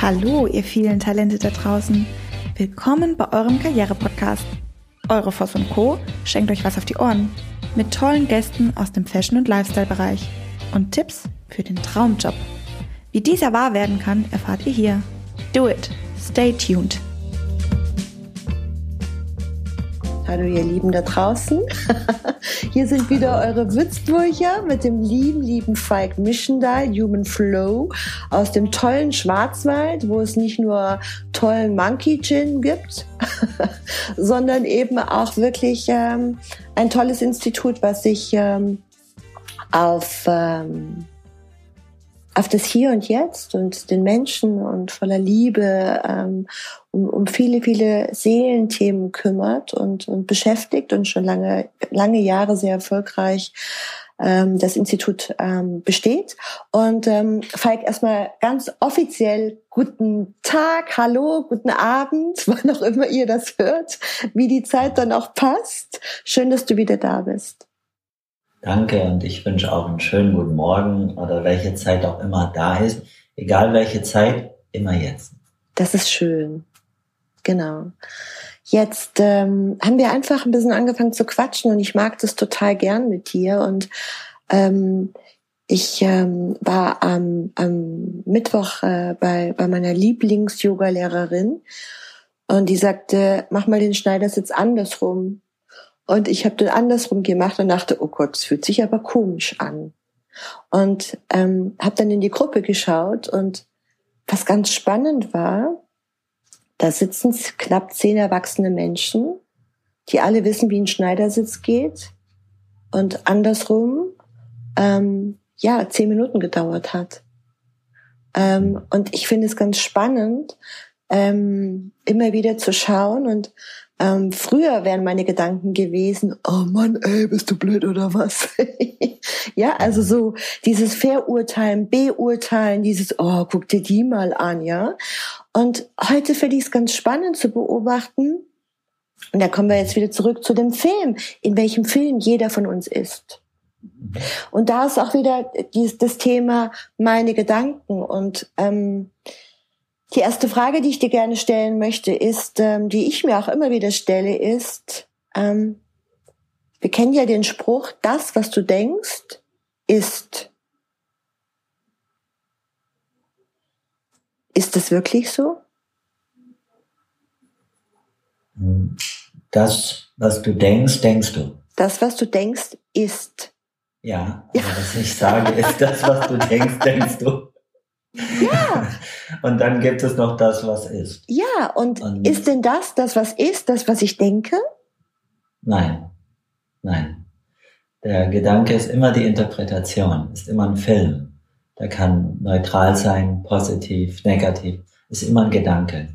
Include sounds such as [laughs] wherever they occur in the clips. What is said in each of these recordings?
Hallo, ihr vielen Talente da draußen. Willkommen bei eurem Karriere-Podcast. Eure Voss und Co. schenkt euch was auf die Ohren. Mit tollen Gästen aus dem Fashion- und Lifestyle-Bereich. Und Tipps für den Traumjob. Wie dieser wahr werden kann, erfahrt ihr hier. Do it. Stay tuned. Hallo ihr Lieben da draußen. [laughs] Hier sind wieder eure Würzburger mit dem lieben, lieben Falk Mischendal, Human Flow, aus dem tollen Schwarzwald, wo es nicht nur tollen Monkey Gin gibt, [laughs] sondern eben auch wirklich ähm, ein tolles Institut, was sich ähm, auf ähm, auf das Hier und Jetzt und den Menschen und voller Liebe ähm, um, um viele, viele Seelenthemen kümmert und, und beschäftigt und schon lange, lange Jahre sehr erfolgreich ähm, das Institut ähm, besteht. Und ähm, Falk, erstmal ganz offiziell guten Tag, hallo, guten Abend, [laughs] wann auch immer ihr das hört, wie die Zeit dann auch passt. Schön, dass du wieder da bist. Danke und ich wünsche auch einen schönen guten Morgen oder welche Zeit auch immer da ist. Egal welche Zeit, immer jetzt. Das ist schön. Genau. Jetzt ähm, haben wir einfach ein bisschen angefangen zu quatschen und ich mag das total gern mit dir. Und ähm, ich ähm, war am, am Mittwoch äh, bei, bei meiner Lieblings-Yoga-Lehrerin und die sagte, mach mal den Schneidersitz andersrum. Und ich habe den andersrum gemacht und dachte, oh Gott, es fühlt sich aber komisch an. Und ähm, habe dann in die Gruppe geschaut und was ganz spannend war, da sitzen knapp zehn erwachsene Menschen, die alle wissen, wie ein Schneidersitz geht und andersrum ähm, ja zehn Minuten gedauert hat. Ähm, und ich finde es ganz spannend, ähm, immer wieder zu schauen und ähm, früher wären meine Gedanken gewesen, oh Mann, ey, bist du blöd oder was? [laughs] ja, also so dieses Verurteilen, Beurteilen, dieses, oh, guck dir die mal an, ja. Und heute finde ich es ganz spannend zu beobachten, und da kommen wir jetzt wieder zurück zu dem Film, in welchem Film jeder von uns ist. Und da ist auch wieder das Thema meine Gedanken und ähm, die erste Frage, die ich dir gerne stellen möchte, ist, ähm, die ich mir auch immer wieder stelle, ist, ähm, wir kennen ja den Spruch, das, was du denkst, ist. Ist das wirklich so? Das, was du denkst, denkst du. Das, was du denkst, ist. Ja, ja. was ich sage, ist das, was du denkst, denkst du. Ja. Und dann gibt es noch das, was ist. Ja, und, und ist denn das, das, was ist, das, was ich denke? Nein, nein. Der Gedanke ist immer die Interpretation, ist immer ein Film. Der kann neutral sein, positiv, negativ, ist immer ein Gedanke.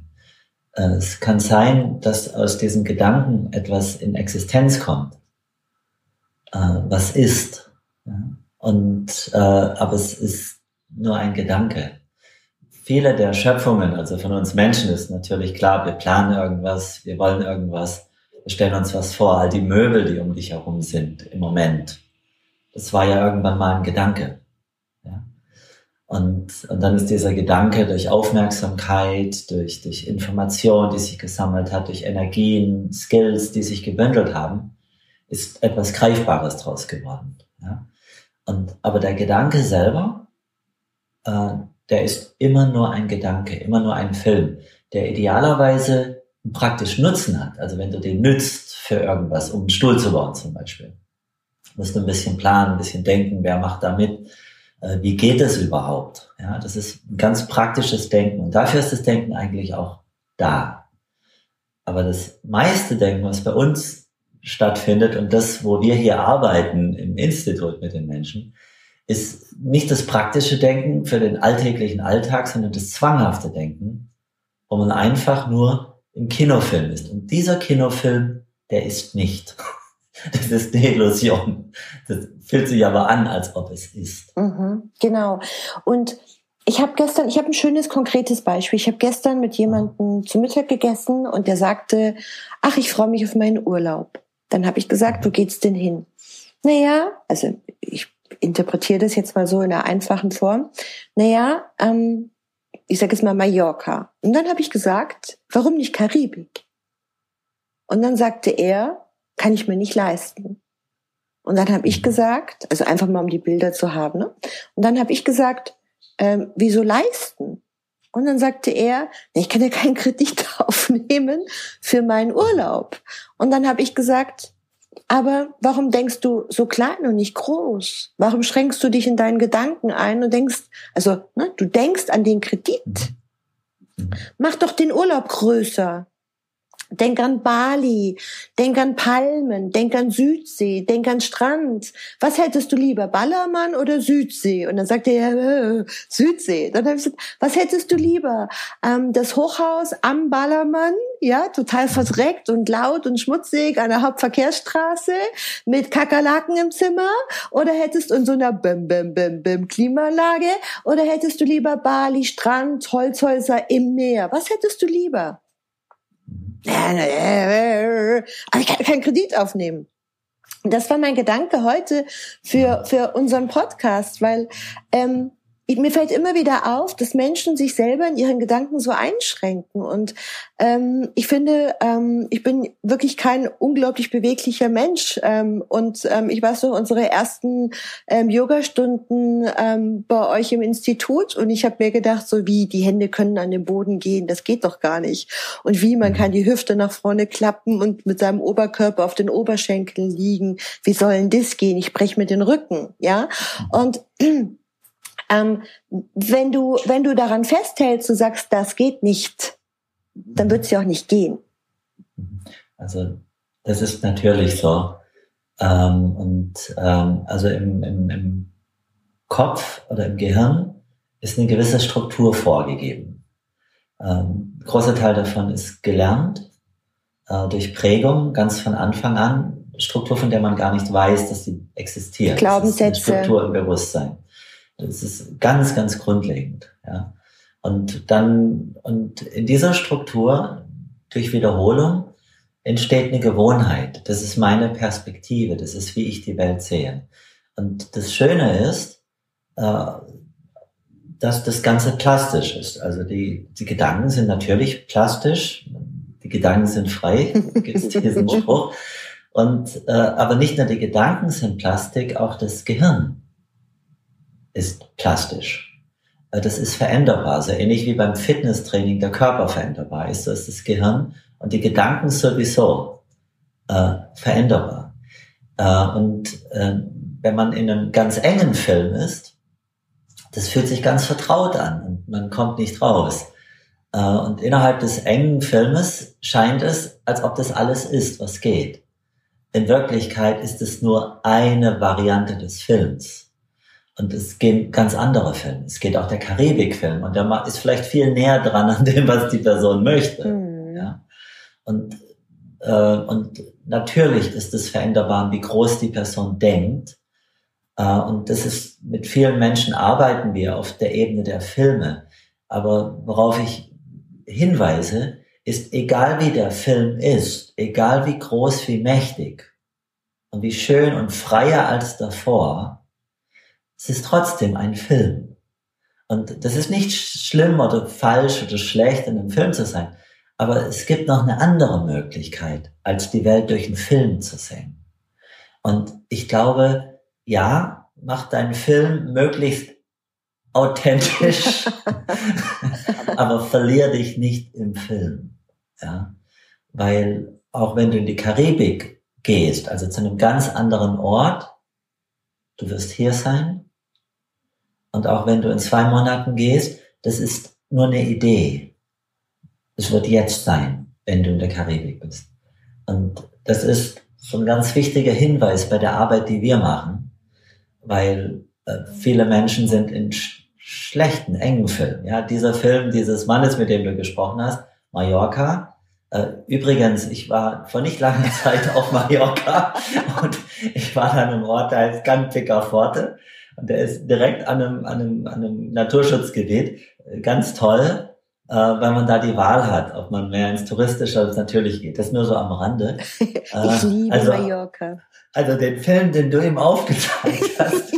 Äh, es kann sein, dass aus diesem Gedanken etwas in Existenz kommt, äh, was ist. Und, äh, aber es ist nur ein Gedanke. Viele der Schöpfungen, also von uns Menschen, ist natürlich klar, wir planen irgendwas, wir wollen irgendwas, wir stellen uns was vor, all die Möbel, die um dich herum sind im Moment. Das war ja irgendwann mal ein Gedanke. Und, und dann ist dieser Gedanke durch Aufmerksamkeit, durch, durch Information, die sich gesammelt hat, durch Energien, Skills, die sich gebündelt haben, ist etwas Greifbares draus geworden. Ja? Und, aber der Gedanke selber, äh, der ist immer nur ein Gedanke, immer nur ein Film, der idealerweise praktisch Nutzen hat. Also wenn du den nützt für irgendwas, um einen Stuhl zu bauen zum Beispiel, musst du ein bisschen planen, ein bisschen denken, wer macht da mit, äh, wie geht es überhaupt? Ja, das ist ein ganz praktisches Denken und dafür ist das Denken eigentlich auch da. Aber das meiste Denken, was bei uns stattfindet und das, wo wir hier arbeiten im Institut mit den Menschen, ist nicht das praktische Denken für den alltäglichen Alltag, sondern das zwanghafte Denken, wo man einfach nur im Kinofilm ist. Und dieser Kinofilm, der ist nicht. [laughs] [laughs] Das ist eine Illusion. Das fühlt sich aber an, als ob es ist. Mhm, genau. Und ich habe gestern, ich habe ein schönes konkretes Beispiel. Ich habe gestern mit jemandem zu Mittag gegessen und der sagte, ach, ich freue mich auf meinen Urlaub. Dann habe ich gesagt, wo geht's denn hin? Naja, also ich interpretiere das jetzt mal so in einer einfachen Form. Naja, ähm, ich sage jetzt mal Mallorca. Und dann habe ich gesagt, warum nicht Karibik? Und dann sagte er, kann ich mir nicht leisten. Und dann habe ich gesagt, also einfach mal um die Bilder zu haben. Ne? Und dann habe ich gesagt, ähm, wieso leisten? Und dann sagte er, ich kann ja keinen Kredit [laughs] aufnehmen für meinen Urlaub. Und dann habe ich gesagt, aber warum denkst du so klein und nicht groß? Warum schränkst du dich in deinen Gedanken ein und denkst, also ne, du denkst an den Kredit. Mach doch den Urlaub größer. Denk an Bali, denk an Palmen, denk an Südsee, denk an Strand. Was hättest du lieber, Ballermann oder Südsee? Und dann sagt er, äh, Südsee. Dann habe ich gesagt, was hättest du lieber? Ähm, das Hochhaus am Ballermann, ja, total verdreckt und laut und schmutzig an der Hauptverkehrsstraße mit Kakerlaken im Zimmer? Oder hättest du in so einer Bim, Bim, Bim, Bim Klimaanlage? Oder hättest du lieber Bali, Strand, Holzhäuser im Meer? Was hättest du lieber? Aber ich kann keinen Kredit aufnehmen. Das war mein Gedanke heute für, für unseren Podcast, weil ähm, mir fällt immer wieder auf, dass Menschen sich selber in ihren Gedanken so einschränken. Und ähm, ich finde, ähm, ich bin wirklich kein unglaublich beweglicher Mensch. Ähm, und ähm, ich weiß so unsere ersten ähm, Yogastunden ähm, bei euch im Institut. Und ich habe mir gedacht, so wie die Hände können an den Boden gehen, das geht doch gar nicht. Und wie man kann die Hüfte nach vorne klappen und mit seinem Oberkörper auf den Oberschenkeln liegen. Wie sollen das gehen? Ich breche mir den Rücken, ja. Und ähm, wenn du, wenn du daran festhältst, du sagst, das geht nicht, dann wird es ja auch nicht gehen. Also das ist natürlich so. Ähm, und ähm, also im, im, im Kopf oder im Gehirn ist eine gewisse Struktur vorgegeben. Ähm, großer Teil davon ist gelernt äh, durch Prägung ganz von Anfang an. Struktur, von der man gar nicht weiß, dass sie existiert. Glaubenssätze. Struktur im Bewusstsein. Das ist ganz, ganz grundlegend. Ja. Und dann, und in dieser Struktur, durch Wiederholung, entsteht eine Gewohnheit. Das ist meine Perspektive. Das ist, wie ich die Welt sehe. Und das Schöne ist, äh, dass das Ganze plastisch ist. Also die, die Gedanken sind natürlich plastisch. Die Gedanken sind frei, [laughs] gibt es diesen Spruch. Und, äh, aber nicht nur die Gedanken sind Plastik, auch das Gehirn ist plastisch. Äh, das ist veränderbar, so ähnlich wie beim Fitnesstraining der Körper veränderbar ist, so ist das Gehirn und die Gedanken sowieso äh, veränderbar. Äh, und äh, wenn man in einem ganz engen Film ist, das fühlt sich ganz vertraut an und man kommt nicht raus. Äh, und innerhalb des engen Filmes scheint es, als ob das alles ist, was geht. In Wirklichkeit ist es nur eine Variante des Films. Und es gehen ganz andere Filme. Es geht auch der Karibik-Film und der ist vielleicht viel näher dran an dem, was die Person möchte. Mhm. Ja? Und, äh, und natürlich ist es veränderbar, wie groß die Person denkt. Äh, und das ist, mit vielen Menschen arbeiten wir auf der Ebene der Filme. Aber worauf ich hinweise, ist, egal wie der Film ist, egal wie groß, wie mächtig und wie schön und freier als davor, es ist trotzdem ein Film. Und das ist nicht schlimm oder falsch oder schlecht, in einem Film zu sein. Aber es gibt noch eine andere Möglichkeit, als die Welt durch einen Film zu sehen. Und ich glaube, ja, mach deinen Film möglichst authentisch, [laughs] aber verlier dich nicht im Film. Ja, weil auch wenn du in die Karibik gehst, also zu einem ganz anderen Ort, du wirst hier sein, und auch wenn du in zwei Monaten gehst, das ist nur eine Idee. Es wird jetzt sein, wenn du in der Karibik bist. Und das ist so ein ganz wichtiger Hinweis bei der Arbeit, die wir machen, weil äh, viele Menschen sind in sch schlechten, engen Filmen. Ja, dieser Film dieses Mannes, mit dem du gesprochen hast, Mallorca. Äh, übrigens, ich war vor nicht langer [laughs] Zeit auf Mallorca [laughs] und ich war an einem Ort, der heißt Canpica Forte. Und der ist direkt an einem, an einem, an einem Naturschutzgebiet. Ganz toll, äh, weil man da die Wahl hat, ob man mehr ins Touristische als natürlich geht. Das nur so am Rande. [laughs] ich äh, liebe also, Mallorca. Also den Film, den du ihm aufgezeigt [laughs] hast.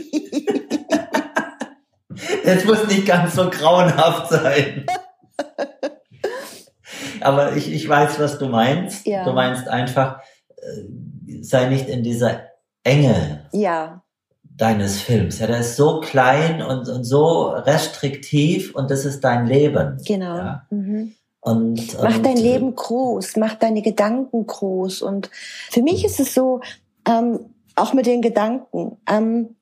Es muss nicht ganz so grauenhaft sein. Aber ich, ich weiß, was du meinst. Ja. Du meinst einfach, äh, sei nicht in dieser Enge ja. Deines Films. Ja, der ist so klein und, und so restriktiv und das ist dein Leben. Genau. Ja? Mhm. Und, mach dein Leben groß, mach deine Gedanken groß. Und für mich ist es so, ähm, auch mit den Gedanken. Ähm,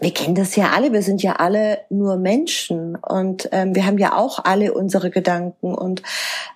wir kennen das ja alle, wir sind ja alle nur Menschen und ähm, wir haben ja auch alle unsere Gedanken. Und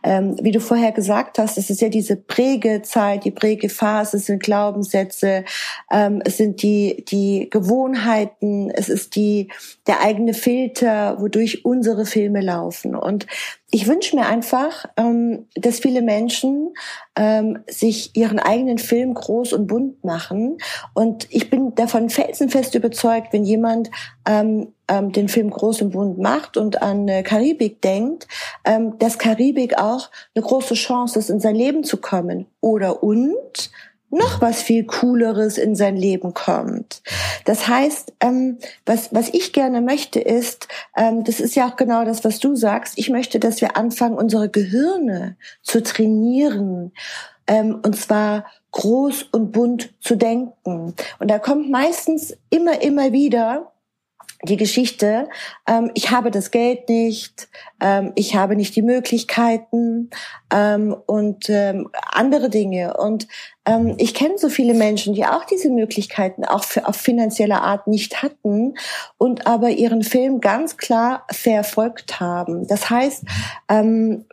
ähm, wie du vorher gesagt hast, es ist ja diese Prägezeit, die Prägephase, es sind Glaubenssätze, ähm, es sind die, die Gewohnheiten, es ist die, der eigene Filter, wodurch unsere Filme laufen. Und ich wünsche mir einfach, ähm, dass viele Menschen ähm, sich ihren eigenen Film groß und bunt machen. Und ich bin davon felsenfest überzeugt, wenn jemand ähm, den Film groß und bunt macht und an äh, Karibik denkt, dass Karibik auch eine große Chance ist, in sein Leben zu kommen. Oder und noch was viel Cooleres in sein Leben kommt. Das heißt, ähm, was, was ich gerne möchte ist, ähm, das ist ja auch genau das, was du sagst, ich möchte, dass wir anfangen, unsere Gehirne zu trainieren. Ähm, und zwar groß und bunt zu denken. Und da kommt meistens immer, immer wieder die Geschichte, ähm, ich habe das Geld nicht, ähm, ich habe nicht die Möglichkeiten ähm, und ähm, andere Dinge. Und ähm, ich kenne so viele Menschen, die auch diese Möglichkeiten auch für, auf finanzielle Art nicht hatten und aber ihren Film ganz klar verfolgt haben. Das heißt, ähm,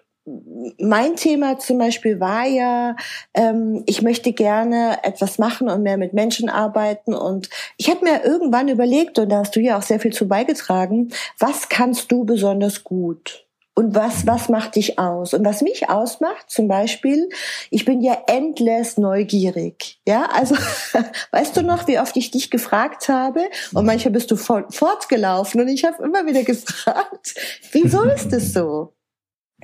mein Thema zum Beispiel war ja, ähm, ich möchte gerne etwas machen und mehr mit Menschen arbeiten. Und ich habe mir irgendwann überlegt, und da hast du ja auch sehr viel zu beigetragen, was kannst du besonders gut? Und was, was macht dich aus? Und was mich ausmacht, zum Beispiel, ich bin ja endless neugierig. Ja, also, [laughs] weißt du noch, wie oft ich dich gefragt habe? Und manchmal bist du fortgelaufen und ich habe immer wieder gefragt, wieso ist es so?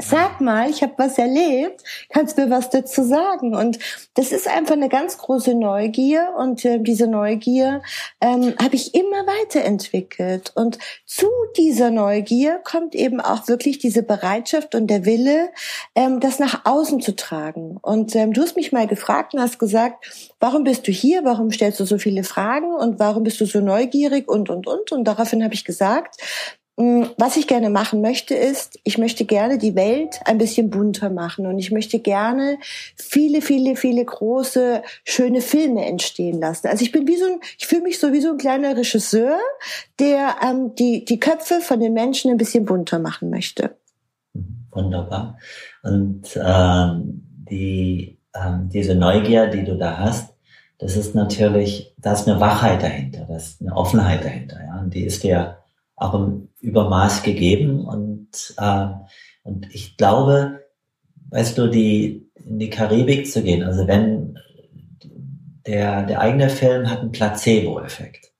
Sag mal, ich habe was erlebt, kannst mir was dazu sagen? Und das ist einfach eine ganz große Neugier und äh, diese Neugier ähm, habe ich immer weiterentwickelt. Und zu dieser Neugier kommt eben auch wirklich diese Bereitschaft und der Wille, ähm, das nach außen zu tragen. Und ähm, du hast mich mal gefragt und hast gesagt, warum bist du hier, warum stellst du so viele Fragen und warum bist du so neugierig und, und, und. Und daraufhin habe ich gesagt, was ich gerne machen möchte, ist, ich möchte gerne die Welt ein bisschen bunter machen und ich möchte gerne viele, viele, viele große, schöne Filme entstehen lassen. Also ich bin wie so ein, ich fühle mich so wie so ein kleiner Regisseur, der ähm, die, die Köpfe von den Menschen ein bisschen bunter machen möchte. Wunderbar. Und ähm, die, ähm, diese Neugier, die du da hast, das ist natürlich, da ist eine Wachheit dahinter, da ist eine Offenheit dahinter. Ja? Und die ist dir auch im Übermaß gegeben. Und, äh, und ich glaube, weißt du, die, in die Karibik zu gehen, also wenn der, der eigene Film hat einen Placebo-Effekt.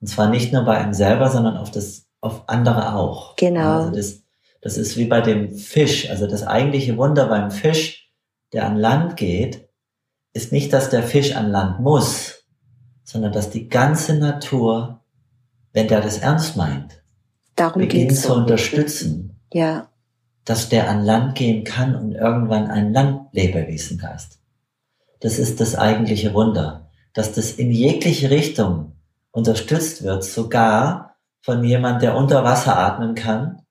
Und zwar nicht nur bei einem selber, sondern auf das, auf andere auch. Genau. Also das, das ist wie bei dem Fisch. Also das eigentliche Wunder beim Fisch, der an Land geht, ist nicht, dass der Fisch an Land muss, sondern dass die ganze Natur, wenn der das ernst meint, Darum beginnt geht's zu unterstützen. Ja. Dass der an Land gehen kann und irgendwann ein Landlebewesen ist. Das ist das eigentliche Wunder, dass das in jegliche Richtung unterstützt wird, sogar von jemand, der unter Wasser atmen kann,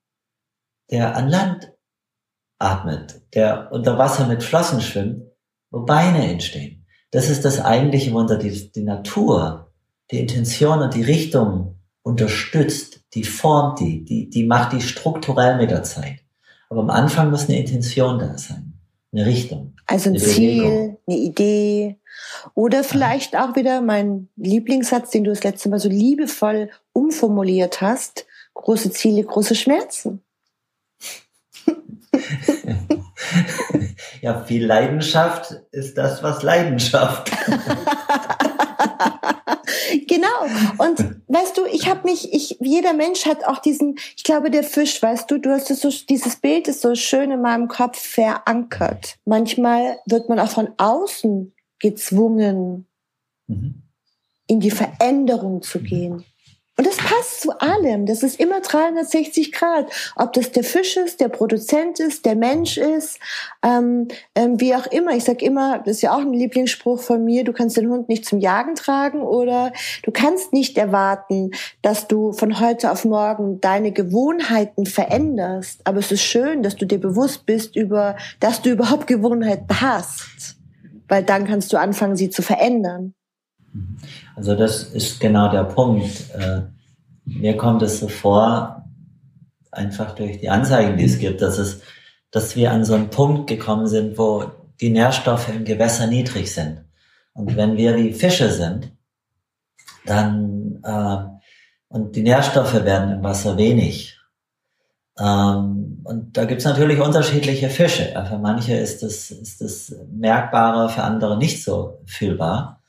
der an Land atmet, der unter Wasser mit Flossen schwimmt, wo Beine entstehen. Das ist das eigentliche Wunder, die, die Natur, die Intention und die Richtung unterstützt, die formt die, die, die macht die strukturell mit der Zeit. Aber am Anfang muss eine Intention da sein, eine Richtung. Also ein Ziel, Bewegung. eine Idee. Oder vielleicht auch wieder mein Lieblingssatz, den du das letzte Mal so liebevoll umformuliert hast. Große Ziele, große Schmerzen. [laughs] ja, viel Leidenschaft ist das, was Leidenschaft. [laughs] [laughs] Genau. Und weißt du, ich habe mich, ich, jeder Mensch hat auch diesen, ich glaube, der Fisch, weißt du, du hast es so, dieses Bild ist so schön in meinem Kopf verankert. Manchmal wird man auch von außen gezwungen, mhm. in die Veränderung zu gehen. Und das passt zu allem. Das ist immer 360 Grad. Ob das der Fisch ist, der Produzent ist, der Mensch ist, ähm, ähm, wie auch immer. Ich sag immer, das ist ja auch ein Lieblingsspruch von mir, du kannst den Hund nicht zum Jagen tragen oder du kannst nicht erwarten, dass du von heute auf morgen deine Gewohnheiten veränderst. Aber es ist schön, dass du dir bewusst bist über, dass du überhaupt Gewohnheiten hast. Weil dann kannst du anfangen, sie zu verändern. Also das ist genau der Punkt. Äh, mir kommt es so vor, einfach durch die Anzeigen, die es gibt, dass es, dass wir an so einen Punkt gekommen sind, wo die Nährstoffe im Gewässer niedrig sind. Und wenn wir wie Fische sind, dann äh, und die Nährstoffe werden im Wasser wenig. Ähm, und da gibt's natürlich unterschiedliche Fische. Für manche ist das, ist das merkbarer, für andere nicht so fühlbar.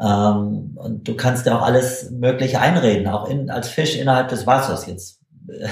Ähm, und du kannst ja auch alles Mögliche einreden, auch in, als Fisch innerhalb des Wassers jetzt äh,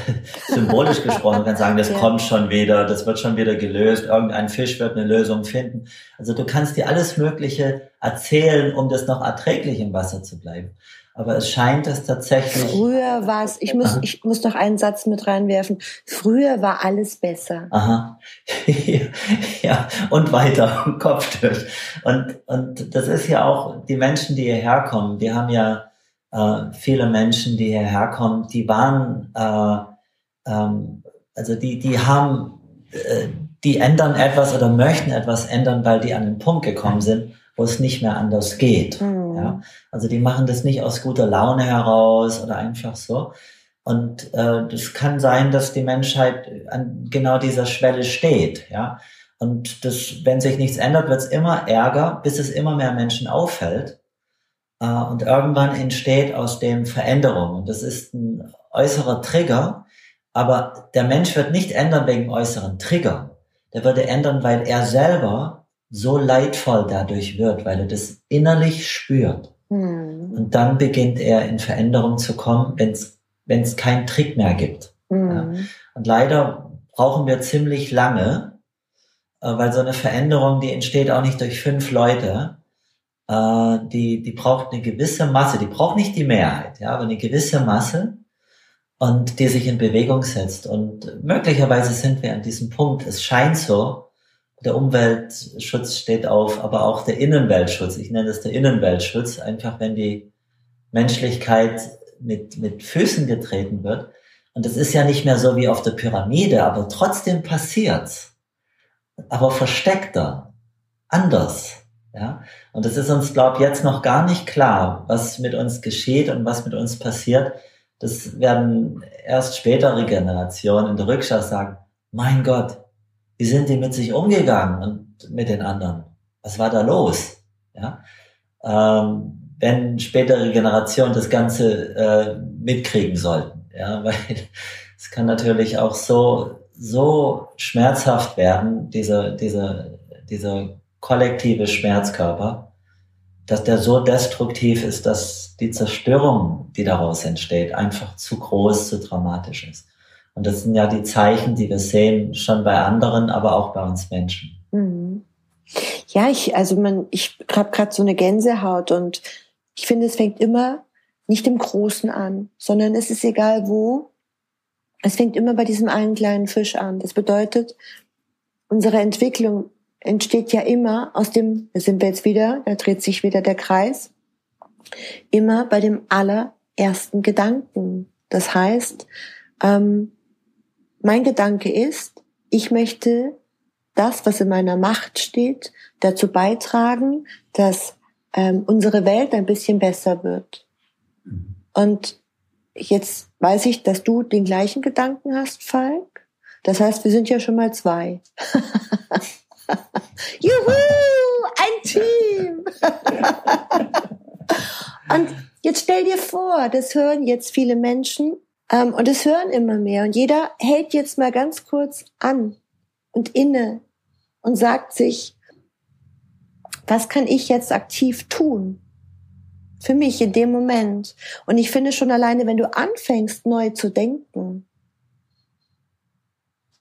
[laughs] symbolisch gesprochen, man kann sagen, das ja. kommt schon wieder, das wird schon wieder gelöst, irgendein Fisch wird eine Lösung finden. Also du kannst dir alles Mögliche erzählen, um das noch erträglich im Wasser zu bleiben. Aber es scheint es tatsächlich. Früher war es, ich muss, ich muss noch einen Satz mit reinwerfen. Früher war alles besser. Aha. [laughs] ja, und weiter, [laughs] Kopf durch. Und, und das ist ja auch die Menschen, die hierher kommen. Wir haben ja äh, viele Menschen, die hierher kommen, die waren, äh, ähm, also die, die haben, äh, die ändern etwas oder möchten etwas ändern, weil die an den Punkt gekommen sind, wo es nicht mehr anders geht. Mhm. Ja? Also die machen das nicht aus guter Laune heraus oder einfach so. Und äh, das kann sein, dass die Menschheit an genau dieser Schwelle steht. Ja? Und das, wenn sich nichts ändert, wird es immer ärger, bis es immer mehr Menschen auffällt. Äh, und irgendwann entsteht aus dem Veränderung. Und das ist ein äußerer Trigger, aber der Mensch wird nicht ändern wegen äußeren Trigger. Der würde ändern, weil er selber so leidvoll dadurch wird, weil er das innerlich spürt. Mhm. Und dann beginnt er in Veränderung zu kommen, wenn es keinen Trick mehr gibt. Mhm. Ja. Und leider brauchen wir ziemlich lange, äh, weil so eine Veränderung, die entsteht auch nicht durch fünf Leute, äh, die, die braucht eine gewisse Masse, die braucht nicht die Mehrheit, ja, aber eine gewisse Masse und die sich in Bewegung setzt. Und möglicherweise sind wir an diesem Punkt. Es scheint so, der Umweltschutz steht auf, aber auch der Innenweltschutz. Ich nenne das der Innenweltschutz, einfach wenn die Menschlichkeit mit, mit Füßen getreten wird. Und das ist ja nicht mehr so wie auf der Pyramide, aber trotzdem passiert's. Aber versteckter, anders. Ja? Und das ist uns, glaube ich, jetzt noch gar nicht klar, was mit uns geschieht und was mit uns passiert. Das werden erst spätere Generationen in der Rückschau sagen, mein Gott, wie sind die mit sich umgegangen und mit den anderen? Was war da los? Ja? Ähm, wenn spätere Generationen das Ganze äh, mitkriegen sollten. Ja, [laughs] weil es kann natürlich auch so, so schmerzhaft werden, dieser, dieser, dieser kollektive Schmerzkörper, dass der so destruktiv ist, dass die Zerstörung, die daraus entsteht, einfach zu groß, zu dramatisch ist. Und das sind ja die Zeichen, die wir sehen, schon bei anderen, aber auch bei uns Menschen. Mhm. Ja, ich, also man, ich habe gerade so eine Gänsehaut und ich finde, es fängt immer nicht im Großen an, sondern es ist egal wo. Es fängt immer bei diesem einen kleinen Fisch an. Das bedeutet, unsere Entwicklung entsteht ja immer aus dem, da sind wir jetzt wieder, da dreht sich wieder der Kreis, immer bei dem allerersten Gedanken. Das heißt, ähm, mein Gedanke ist, ich möchte das, was in meiner Macht steht, dazu beitragen, dass ähm, unsere Welt ein bisschen besser wird. Und jetzt weiß ich, dass du den gleichen Gedanken hast, Falk. Das heißt, wir sind ja schon mal zwei. [laughs] Juhu, ein Team. [laughs] Und jetzt stell dir vor, das hören jetzt viele Menschen ähm, und es hören immer mehr. Und jeder hält jetzt mal ganz kurz an und inne und sagt sich, was kann ich jetzt aktiv tun? Für mich in dem Moment. Und ich finde schon alleine, wenn du anfängst, neu zu denken,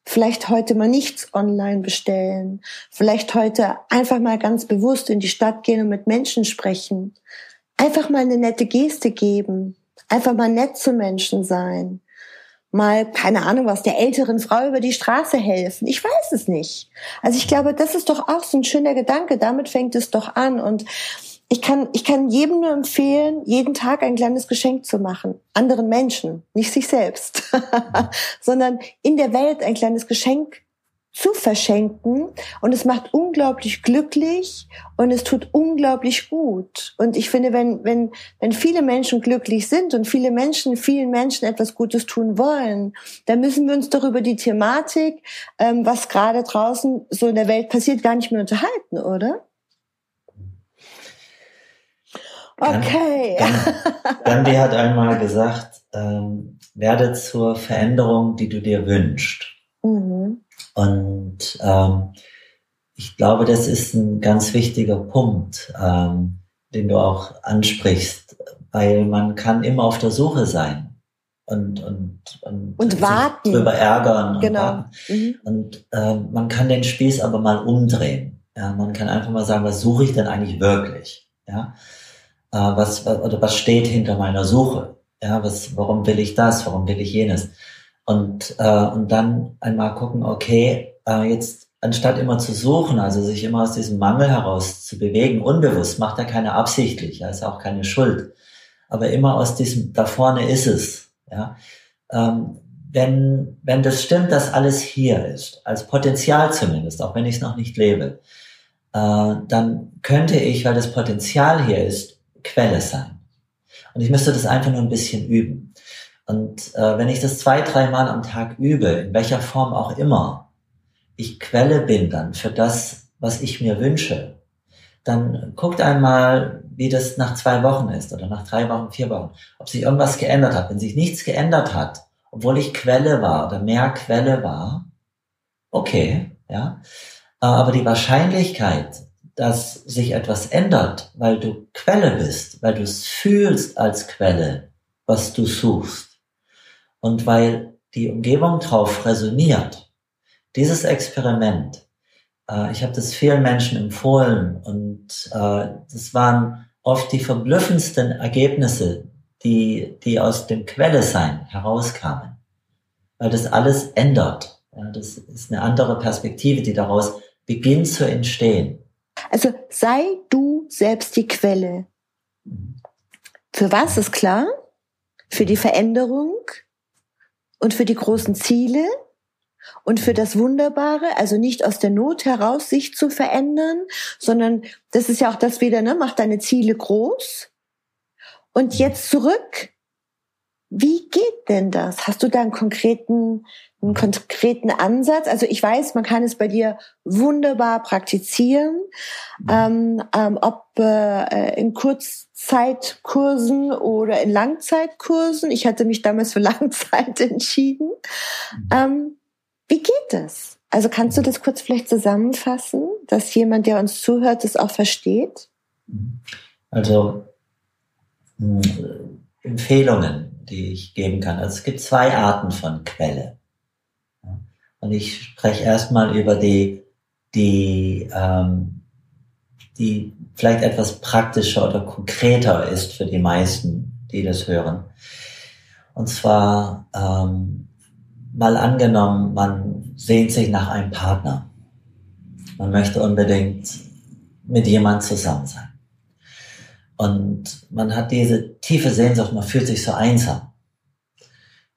vielleicht heute mal nichts online bestellen, vielleicht heute einfach mal ganz bewusst in die Stadt gehen und mit Menschen sprechen, einfach mal eine nette Geste geben, Einfach mal nett zu Menschen sein. Mal, keine Ahnung was, der älteren Frau über die Straße helfen. Ich weiß es nicht. Also ich glaube, das ist doch auch so ein schöner Gedanke. Damit fängt es doch an. Und ich kann, ich kann jedem nur empfehlen, jeden Tag ein kleines Geschenk zu machen. Anderen Menschen, nicht sich selbst, [laughs] sondern in der Welt ein kleines Geschenk zu verschenken und es macht unglaublich glücklich und es tut unglaublich gut. Und ich finde, wenn, wenn, wenn viele Menschen glücklich sind und viele Menschen, vielen Menschen etwas Gutes tun wollen, dann müssen wir uns doch über die Thematik, ähm, was gerade draußen so in der Welt passiert, gar nicht mehr unterhalten, oder? Okay. Gandhi hat einmal gesagt, ähm, werde zur Veränderung, die du dir wünschst. Mhm. Und ähm, ich glaube, das ist ein ganz wichtiger Punkt, ähm, den du auch ansprichst, weil man kann immer auf der Suche sein und und und, und warten, drüber ärgern und genau. warten. Mhm. Und äh, man kann den Spieß aber mal umdrehen. Ja, man kann einfach mal sagen, was suche ich denn eigentlich wirklich? Ja, äh, was oder was steht hinter meiner Suche? Ja, was, warum will ich das? Warum will ich jenes? Und, äh, und dann einmal gucken, okay, äh, jetzt anstatt immer zu suchen, also sich immer aus diesem Mangel heraus zu bewegen, unbewusst, macht er keine absichtlich, ja, ist auch keine Schuld. Aber immer aus diesem, da vorne ist es, ja. Ähm, wenn, wenn das stimmt, dass alles hier ist, als Potenzial zumindest, auch wenn ich es noch nicht lebe, äh, dann könnte ich, weil das Potenzial hier ist, Quelle sein. Und ich müsste das einfach nur ein bisschen üben. Und äh, wenn ich das zwei, dreimal am Tag übe, in welcher Form auch immer, ich Quelle bin dann für das, was ich mir wünsche, dann guckt einmal, wie das nach zwei Wochen ist oder nach drei Wochen, vier Wochen, ob sich irgendwas geändert hat. Wenn sich nichts geändert hat, obwohl ich Quelle war oder mehr Quelle war, okay, ja. Aber die Wahrscheinlichkeit, dass sich etwas ändert, weil du Quelle bist, weil du es fühlst als Quelle, was du suchst, und weil die Umgebung drauf resoniert. Dieses Experiment, äh, ich habe das vielen Menschen empfohlen und äh, das waren oft die verblüffendsten Ergebnisse, die, die aus dem Quelle-Sein herauskamen. Weil das alles ändert. Ja, das ist eine andere Perspektive, die daraus beginnt zu entstehen. Also sei du selbst die Quelle. Mhm. Für was ist klar? Für die Veränderung, und für die großen Ziele und für das Wunderbare, also nicht aus der Not heraus sich zu verändern, sondern das ist ja auch das wieder, ne, mach deine Ziele groß. Und jetzt zurück. Wie geht denn das? Hast du da einen konkreten, einen konkreten Ansatz? Also ich weiß, man kann es bei dir wunderbar praktizieren, ähm, ähm, ob äh, in Kurz Kurzzeitkursen oder in Langzeitkursen. Ich hatte mich damals für [laughs] Langzeit entschieden. Mhm. Ähm, wie geht das? Also kannst du das kurz vielleicht zusammenfassen, dass jemand, der uns zuhört, das auch versteht? Also mh, Empfehlungen, die ich geben kann. Also es gibt zwei Arten von Quelle. Und ich spreche erstmal über die, die, ähm, die vielleicht etwas praktischer oder konkreter ist für die meisten, die das hören. Und zwar ähm, mal angenommen, man sehnt sich nach einem Partner. Man möchte unbedingt mit jemand zusammen sein. Und man hat diese tiefe Sehnsucht, man fühlt sich so einsam.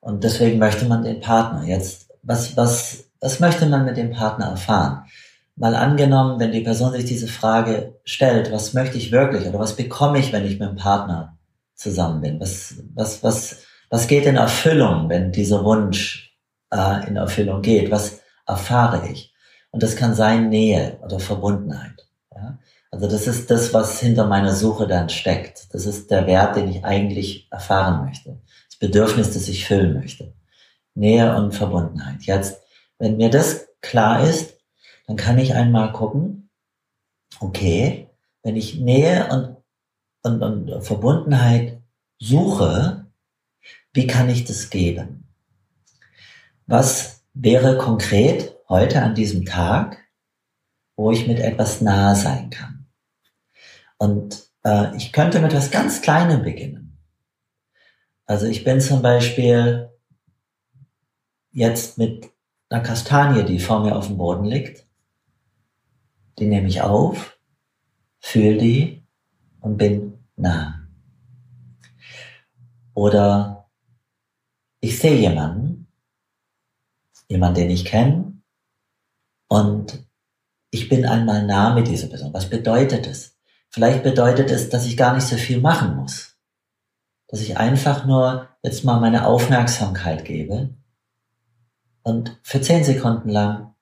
Und deswegen möchte man den Partner. Jetzt, was, was, was möchte man mit dem Partner erfahren? Mal angenommen, wenn die Person sich diese Frage stellt, was möchte ich wirklich oder was bekomme ich, wenn ich mit dem Partner zusammen bin? Was, was, was, was geht in Erfüllung, wenn dieser Wunsch äh, in Erfüllung geht? Was erfahre ich? Und das kann sein Nähe oder Verbundenheit. Ja? Also das ist das, was hinter meiner Suche dann steckt. Das ist der Wert, den ich eigentlich erfahren möchte. Das Bedürfnis, das ich füllen möchte. Nähe und Verbundenheit. Jetzt, wenn mir das klar ist, dann kann ich einmal gucken, okay, wenn ich Nähe und, und, und Verbundenheit suche, wie kann ich das geben? Was wäre konkret heute an diesem Tag, wo ich mit etwas nahe sein kann? Und äh, ich könnte mit etwas ganz Kleinem beginnen. Also ich bin zum Beispiel jetzt mit einer Kastanie, die vor mir auf dem Boden liegt, die nehme ich auf, fühle die und bin nah. Oder ich sehe jemanden, jemanden, den ich kenne, und ich bin einmal nah mit dieser Person. Was bedeutet es? Vielleicht bedeutet es, dass ich gar nicht so viel machen muss. Dass ich einfach nur jetzt mal meine Aufmerksamkeit gebe und für zehn Sekunden lang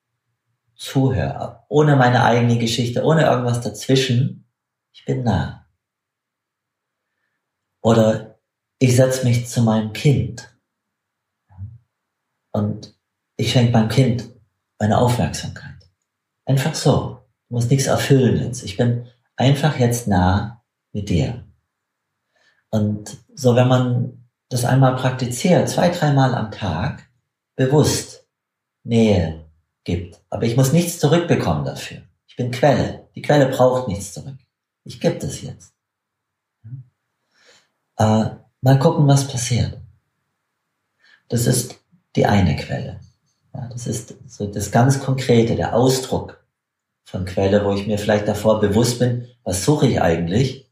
zuhöre, ohne meine eigene Geschichte, ohne irgendwas dazwischen. Ich bin nah. Oder ich setze mich zu meinem Kind und ich schenke meinem Kind meine Aufmerksamkeit. Einfach so. Du musst nichts erfüllen jetzt. Ich bin einfach jetzt nah mit dir. Und so, wenn man das einmal praktiziert, zwei, dreimal am Tag, bewusst Nähe gibt. Aber ich muss nichts zurückbekommen dafür. Ich bin Quelle. Die Quelle braucht nichts zurück. Ich gebe das jetzt. Äh, mal gucken, was passiert. Das ist die eine Quelle. Ja, das ist so das ganz Konkrete, der Ausdruck von Quelle, wo ich mir vielleicht davor bewusst bin, was suche ich eigentlich?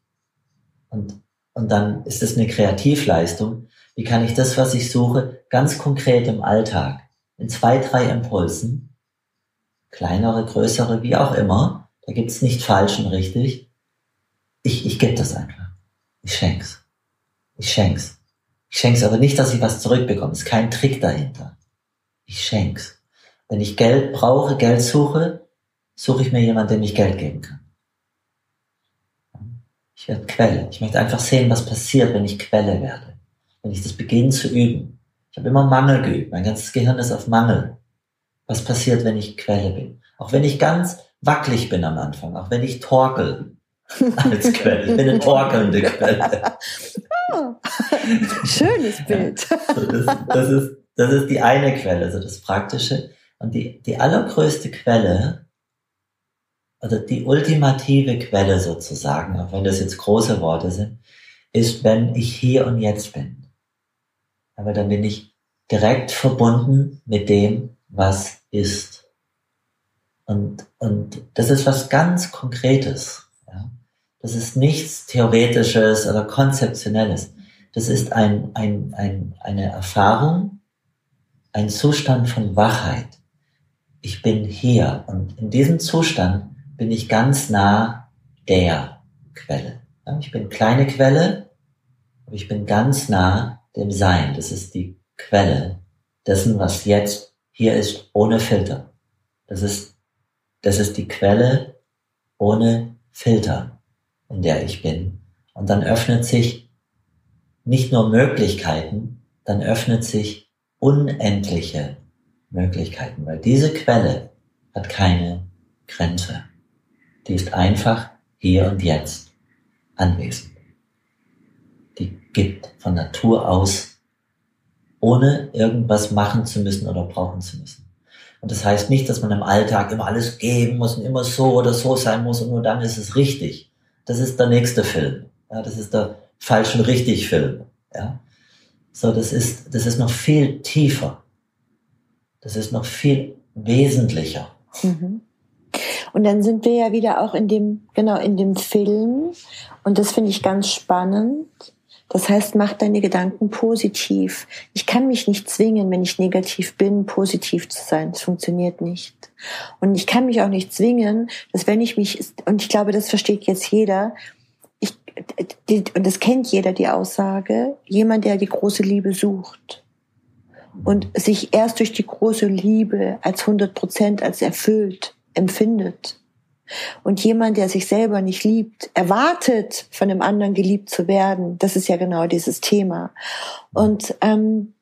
Und, und dann ist es eine Kreativleistung. Wie kann ich das, was ich suche, ganz konkret im Alltag, in zwei, drei Impulsen, kleinere, größere, wie auch immer, da gibt es nicht falsch und richtig. Ich, ich gebe das einfach. Ich schenk's. Ich schenk's. Ich schenk's aber nicht, dass ich was zurückbekomme. Es ist kein Trick dahinter. Ich schenk's. Wenn ich Geld brauche, Geld suche, suche ich mir jemanden, der mich Geld geben kann. Ich werde Quelle. Ich möchte einfach sehen, was passiert, wenn ich Quelle werde. Wenn ich das beginne zu üben. Ich habe immer Mangel geübt. Mein ganzes Gehirn ist auf Mangel. Was passiert, wenn ich Quelle bin? Auch wenn ich ganz wackelig bin am Anfang, auch wenn ich torkel [laughs] als Quelle. Ich bin eine torkelnde Quelle. Oh, schönes Bild. Das, das, ist, das ist die eine Quelle, also das Praktische. Und die, die allergrößte Quelle, oder die ultimative Quelle sozusagen, auch wenn das jetzt große Worte sind, ist, wenn ich hier und jetzt bin. Aber dann bin ich direkt verbunden mit dem, was ist. Und, und das ist was ganz Konkretes. Ja? Das ist nichts Theoretisches oder Konzeptionelles. Das ist ein, ein, ein, eine Erfahrung, ein Zustand von Wachheit. Ich bin hier und in diesem Zustand bin ich ganz nah der Quelle. Ich bin kleine Quelle, aber ich bin ganz nah dem Sein. Das ist die Quelle dessen, was jetzt hier ist, ohne Filter. Das ist, das ist die Quelle ohne Filter, in der ich bin. Und dann öffnet sich nicht nur Möglichkeiten, dann öffnet sich unendliche Möglichkeiten, weil diese Quelle hat keine Grenze. Die ist einfach hier und jetzt anwesend. Die gibt von Natur aus, ohne irgendwas machen zu müssen oder brauchen zu müssen. Und das heißt nicht, dass man im Alltag immer alles geben muss und immer so oder so sein muss und nur dann ist es richtig. Das ist der nächste Film. Ja, das ist der falsch und richtig Film. Ja. So, das ist, das ist noch viel tiefer. Das ist noch viel wesentlicher. Mhm. Und dann sind wir ja wieder auch in dem, genau, in dem Film. Und das finde ich ganz spannend. Das heißt, mach deine Gedanken positiv. Ich kann mich nicht zwingen, wenn ich negativ bin, positiv zu sein. Das funktioniert nicht. Und ich kann mich auch nicht zwingen, dass wenn ich mich, und ich glaube, das versteht jetzt jeder, die, und das kennt jeder, die Aussage, jemand, der die große Liebe sucht und sich erst durch die große Liebe als 100 Prozent als erfüllt empfindet. Und jemand, der sich selber nicht liebt, erwartet, von dem anderen geliebt zu werden. Das ist ja genau dieses Thema. Und ähm,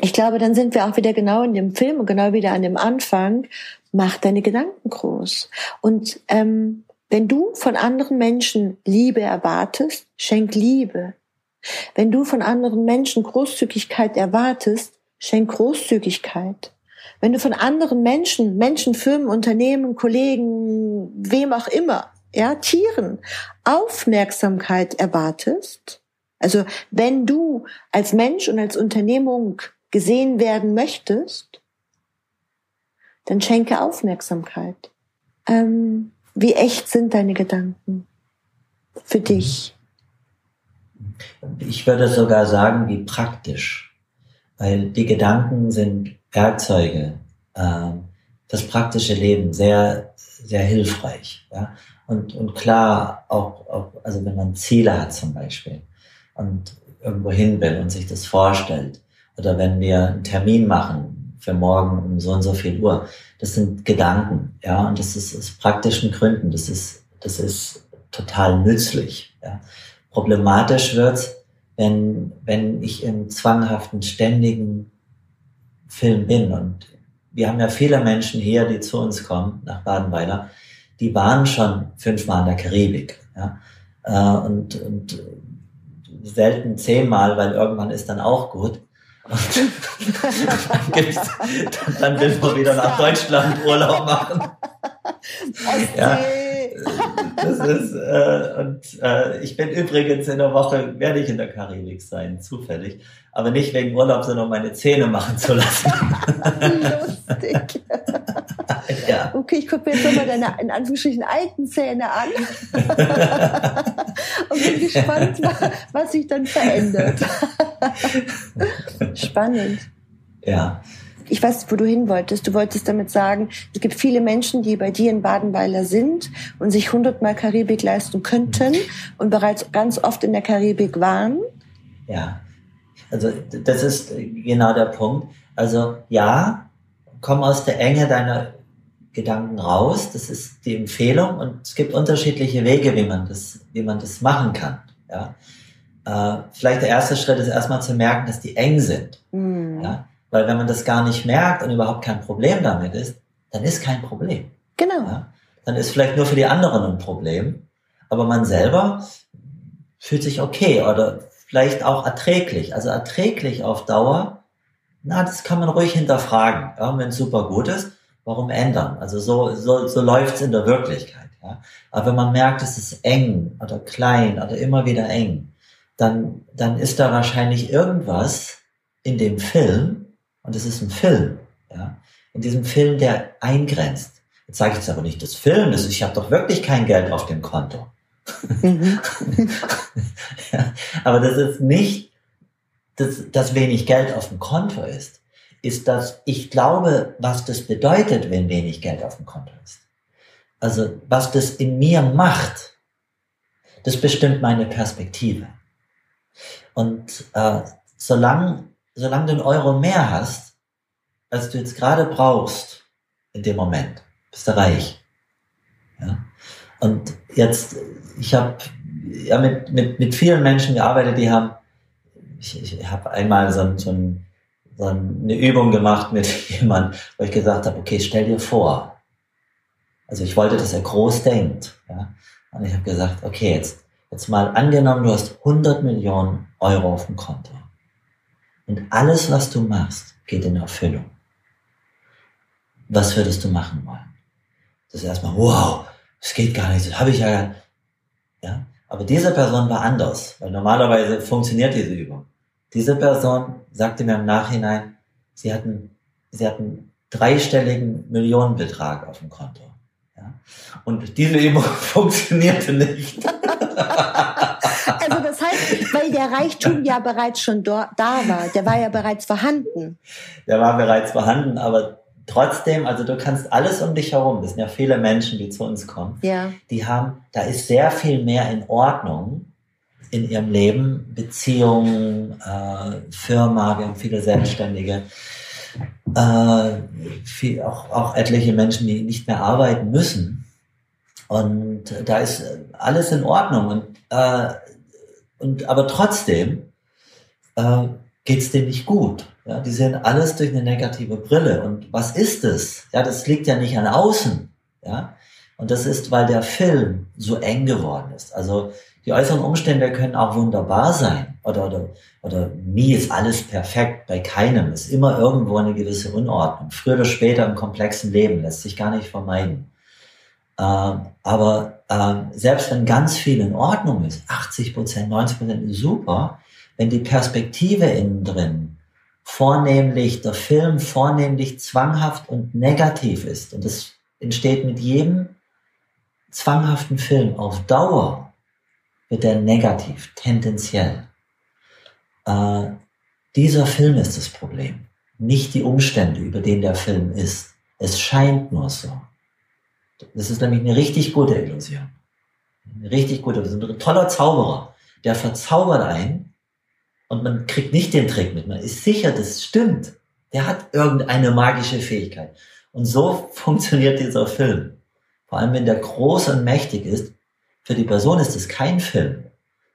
ich glaube, dann sind wir auch wieder genau in dem Film und genau wieder an dem Anfang. Mach deine Gedanken groß. Und ähm, wenn du von anderen Menschen Liebe erwartest, schenk Liebe. Wenn du von anderen Menschen Großzügigkeit erwartest, schenk Großzügigkeit. Wenn du von anderen Menschen, Menschen, Firmen, Unternehmen, Kollegen, wem auch immer, ja, Tieren, Aufmerksamkeit erwartest, Also wenn du als Mensch und als Unternehmung gesehen werden möchtest, dann schenke Aufmerksamkeit. Ähm, wie echt sind deine Gedanken für dich? Ich würde sogar sagen, wie praktisch. Weil die Gedanken sind Werkzeuge äh, fürs praktische Leben, sehr, sehr hilfreich. Ja? Und, und klar, auch, auch, also wenn man Ziele hat zum Beispiel und irgendwo hin will und sich das vorstellt, oder wenn wir einen Termin machen für morgen um so und so viel Uhr, das sind Gedanken, ja, und das ist aus praktischen Gründen, das ist, das ist total nützlich. Ja. Problematisch wird's, wenn, wenn ich im zwanghaften, ständigen Film bin. Und wir haben ja viele Menschen hier, die zu uns kommen, nach Badenweiler, die waren schon fünfmal in der Karibik. Ja. Äh, und, und selten zehnmal, weil irgendwann ist dann auch gut. Und [laughs] dann, will man wieder nach Deutschland Urlaub machen. [laughs] ja, das ist, äh, und äh, ich bin übrigens in der Woche, werde ich in der Karibik sein, zufällig. Aber nicht wegen Urlaub, sondern um meine Zähne machen zu lassen. Lustig. [laughs] ja. Okay, ich gucke mir jetzt nochmal deine, in Anführungsstrichen, alten Zähne an. [laughs] und bin gespannt, was sich dann verändert. [laughs] Spannend. Ja. Ich weiß, wo du hin wolltest. Du wolltest damit sagen, es gibt viele Menschen, die bei dir in Badenweiler sind und sich hundertmal Karibik leisten könnten und bereits ganz oft in der Karibik waren. Ja, also das ist genau der Punkt. Also ja, komm aus der Enge deiner Gedanken raus. Das ist die Empfehlung und es gibt unterschiedliche Wege, wie man das, wie man das machen kann. Ja. Äh, vielleicht der erste Schritt ist erstmal zu merken, dass die eng sind. Mhm. Ja? Weil wenn man das gar nicht merkt und überhaupt kein Problem damit ist, dann ist kein Problem. Genau. Ja? Dann ist vielleicht nur für die anderen ein Problem, aber man selber fühlt sich okay oder vielleicht auch erträglich. Also erträglich auf Dauer, na, das kann man ruhig hinterfragen. Ja? Wenn es super gut ist, warum ändern? Also so, so, so läuft's in der Wirklichkeit. Ja? Aber wenn man merkt, es ist eng oder klein oder immer wieder eng, dann, dann ist da wahrscheinlich irgendwas in dem Film, und es ist ein Film, ja, in diesem Film, der eingrenzt. Jetzt sage ich jetzt aber nicht das Film, ist, ich habe doch wirklich kein Geld auf dem Konto. Mhm. [laughs] ja, aber das ist nicht, dass, dass wenig Geld auf dem Konto ist, ist, dass ich glaube, was das bedeutet, wenn wenig Geld auf dem Konto ist. Also was das in mir macht, das bestimmt meine Perspektive. Und äh, solange, solange du einen Euro mehr hast, als du jetzt gerade brauchst, in dem Moment, bist du reich. Ja? Und jetzt, ich habe ja mit, mit, mit vielen Menschen gearbeitet, die haben, ich, ich habe einmal so, so, ein, so eine Übung gemacht mit [laughs] jemandem, wo ich gesagt habe, okay, stell dir vor. Also ich wollte, dass er groß denkt. Ja? Und ich habe gesagt, okay, jetzt Jetzt mal angenommen, du hast 100 Millionen Euro auf dem Konto. Und alles, was du machst, geht in Erfüllung. Was würdest du machen wollen? Das ist erstmal, wow, das geht gar nicht, das habe ich ja, ja. Aber diese Person war anders, weil normalerweise funktioniert diese Übung. Diese Person sagte mir im Nachhinein, sie hatten, sie hatten dreistelligen Millionenbetrag auf dem Konto. Ja? Und diese Übung [laughs] funktionierte nicht. [laughs] also das heißt, weil der Reichtum ja bereits schon da war, der war ja bereits vorhanden. Der war bereits vorhanden, aber trotzdem, also du kannst alles um dich herum, das sind ja viele Menschen, die zu uns kommen, ja. die haben, da ist sehr viel mehr in Ordnung in ihrem Leben, Beziehungen, äh, Firma, wir haben viele Selbstständige, äh, viel, auch, auch etliche Menschen, die nicht mehr arbeiten müssen und da ist alles in Ordnung. Und, äh, und aber trotzdem äh, geht es denen nicht gut. Ja, die sehen alles durch eine negative Brille. Und was ist es? Ja, das liegt ja nicht an außen. Ja, und das ist, weil der Film so eng geworden ist. Also die äußeren Umstände können auch wunderbar sein. Oder, oder, oder nie ist alles perfekt. Bei keinem ist immer irgendwo eine gewisse Unordnung. Früher oder später im komplexen Leben lässt sich gar nicht vermeiden. Äh, aber äh, selbst wenn ganz viel in Ordnung ist, 80 Prozent, 90 Prozent ist super, wenn die Perspektive innen drin vornehmlich, der Film vornehmlich zwanghaft und negativ ist, und das entsteht mit jedem zwanghaften Film auf Dauer, wird er negativ, tendenziell. Äh, dieser Film ist das Problem, nicht die Umstände, über den der Film ist. Es scheint nur so. Das ist nämlich eine richtig gute Illusion. Eine richtig gute, das ist ein toller Zauberer, der verzaubert einen und man kriegt nicht den Trick mit. Man ist sicher, das stimmt. Der hat irgendeine magische Fähigkeit. Und so [laughs] funktioniert dieser Film. Vor allem, wenn der groß und mächtig ist. Für die Person ist es kein Film.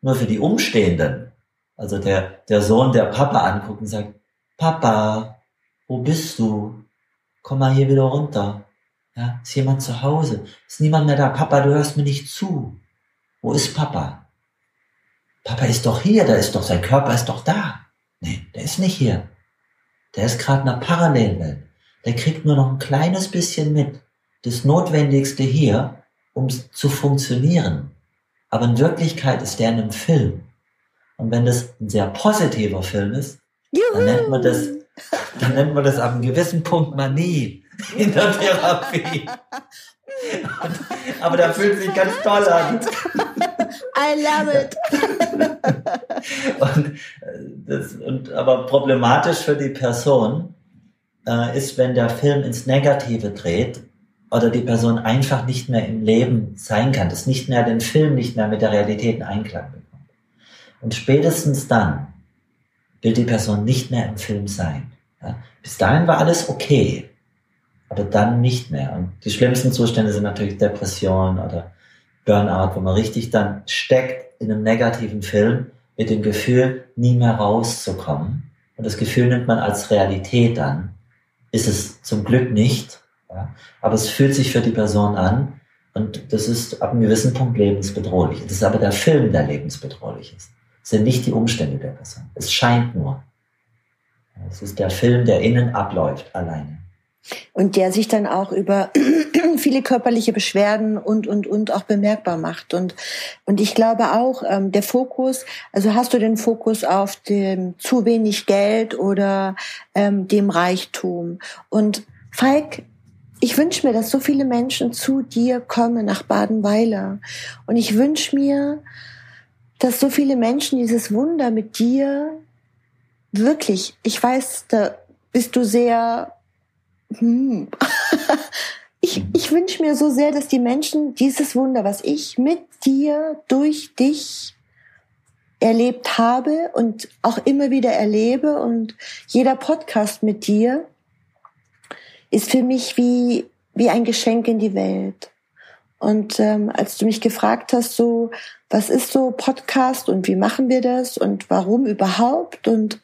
Nur für die Umstehenden. Also der, der Sohn, der Papa anguckt und sagt, Papa, wo bist du? Komm mal hier wieder runter. Ja, ist jemand zu Hause? Ist niemand mehr da? Papa, du hörst mir nicht zu. Wo ist Papa? Papa ist doch hier, da ist doch, sein Körper ist doch da. Nee, der ist nicht hier. Der ist gerade in einer Parallelwelt. Der kriegt nur noch ein kleines bisschen mit. Das Notwendigste hier, um zu funktionieren. Aber in Wirklichkeit ist der in einem Film. Und wenn das ein sehr positiver Film ist, dann nennt man das, dann nennt man das ab einem gewissen Punkt Manie [laughs] in der Therapie. [laughs] Aber da fühlt sich ganz toll an. I love it. [laughs] und, äh, das, und, aber problematisch für die Person äh, ist, wenn der Film ins Negative dreht oder die Person einfach nicht mehr im Leben sein kann, das nicht mehr den Film nicht mehr mit der Realität in Einklang bekommt. Und spätestens dann will die Person nicht mehr im Film sein. Ja? Bis dahin war alles okay aber dann nicht mehr. Und die schlimmsten Zustände sind natürlich Depression oder Burnout, wo man richtig dann steckt in einem negativen Film mit dem Gefühl, nie mehr rauszukommen. Und das Gefühl nimmt man als Realität an. Ist es zum Glück nicht, ja? aber es fühlt sich für die Person an und das ist ab einem gewissen Punkt lebensbedrohlich. Das ist aber der Film, der lebensbedrohlich ist. Es sind nicht die Umstände der Person. Es scheint nur. Es ist der Film, der innen abläuft, alleine. Und der sich dann auch über [clears throat] viele körperliche Beschwerden und, und, und auch bemerkbar macht. Und, und ich glaube auch, ähm, der Fokus, also hast du den Fokus auf dem zu wenig Geld oder ähm, dem Reichtum. Und Falk, ich wünsche mir, dass so viele Menschen zu dir kommen nach Badenweiler. Und ich wünsche mir, dass so viele Menschen dieses Wunder mit dir wirklich, ich weiß, da bist du sehr hm. [laughs] ich, ich wünsche mir so sehr, dass die Menschen dieses Wunder, was ich mit dir, durch dich erlebt habe und auch immer wieder erlebe und jeder Podcast mit dir ist für mich wie, wie ein Geschenk in die Welt. Und ähm, als du mich gefragt hast, so, was ist so Podcast und wie machen wir das und warum überhaupt? Und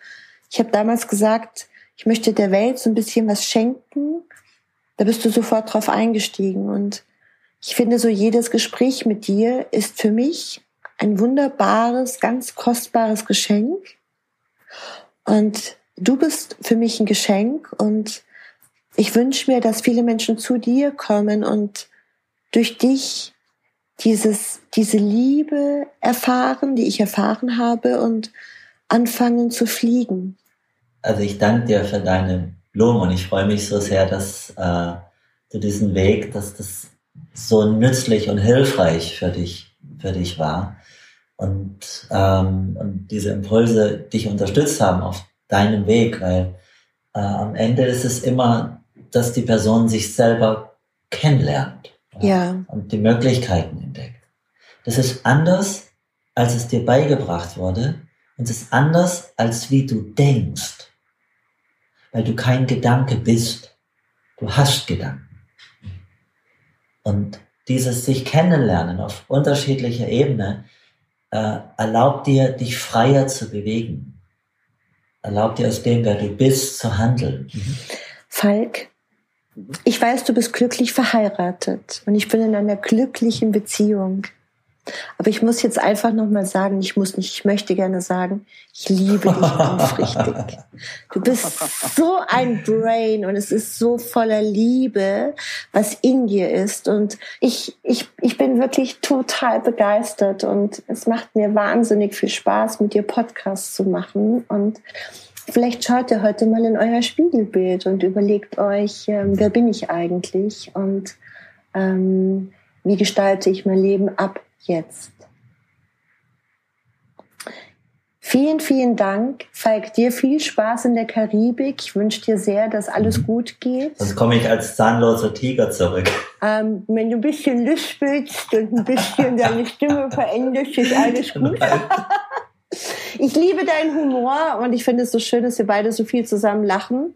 ich habe damals gesagt, ich möchte der Welt so ein bisschen was schenken, da bist du sofort drauf eingestiegen. Und ich finde, so jedes Gespräch mit dir ist für mich ein wunderbares, ganz kostbares Geschenk. Und du bist für mich ein Geschenk und ich wünsche mir, dass viele Menschen zu dir kommen und durch dich dieses, diese Liebe erfahren, die ich erfahren habe und anfangen zu fliegen. Also ich danke dir für deine Blumen und ich freue mich so sehr, dass äh, du diesen Weg, dass das so nützlich und hilfreich für dich, für dich war und, ähm, und diese Impulse dich unterstützt haben auf deinem Weg, weil äh, am Ende ist es immer, dass die Person sich selber kennenlernt ja. und die Möglichkeiten entdeckt. Das ist anders, als es dir beigebracht wurde und es ist anders, als wie du denkst weil du kein Gedanke bist. Du hast Gedanken. Und dieses sich kennenlernen auf unterschiedlicher Ebene äh, erlaubt dir, dich freier zu bewegen. Erlaubt dir aus dem, wer du bist, zu handeln. Falk, ich weiß, du bist glücklich verheiratet und ich bin in einer glücklichen Beziehung. Aber ich muss jetzt einfach nochmal sagen, ich muss nicht, ich möchte gerne sagen, ich liebe dich aufrichtig. Du bist so ein Brain und es ist so voller Liebe, was in dir ist. Und ich, ich, ich bin wirklich total begeistert und es macht mir wahnsinnig viel Spaß, mit dir Podcasts zu machen. Und vielleicht schaut ihr heute mal in euer Spiegelbild und überlegt euch, ähm, wer bin ich eigentlich und ähm, wie gestalte ich mein Leben ab jetzt. Vielen, vielen Dank. Falk, dir viel Spaß in der Karibik. Ich wünsche dir sehr, dass alles gut geht. Sonst komme ich als zahnloser Tiger zurück. Ähm, wenn du ein bisschen lispelst und ein bisschen [laughs] deine Stimme veränderst, ist alles gut. Ich liebe deinen Humor und ich finde es so schön, dass wir beide so viel zusammen lachen.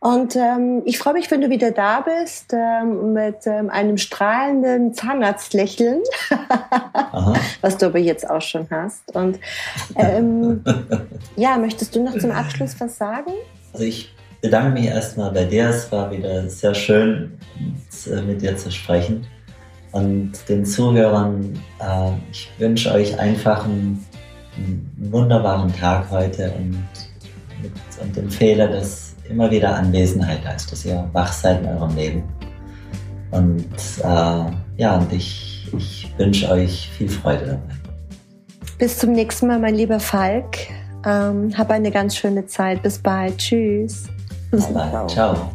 Und ähm, ich freue mich, wenn du wieder da bist ähm, mit ähm, einem strahlenden Zahnarztlächeln, [laughs] was du aber jetzt auch schon hast. Und ähm, [laughs] ja, möchtest du noch zum Abschluss was sagen? Also ich bedanke mich erstmal bei dir. Es war wieder sehr schön, mit dir zu sprechen. Und den Zuhörern, äh, ich wünsche euch einfach ein einen wunderbaren Tag heute und, und empfehle, dass immer wieder Anwesenheit heißt, dass ihr wach seid in eurem Leben. Und äh, ja, und ich, ich wünsche euch viel Freude dabei. Bis zum nächsten Mal, mein lieber Falk. Ähm, hab eine ganz schöne Zeit. Bis bald. Tschüss. Bis bald. Ciao.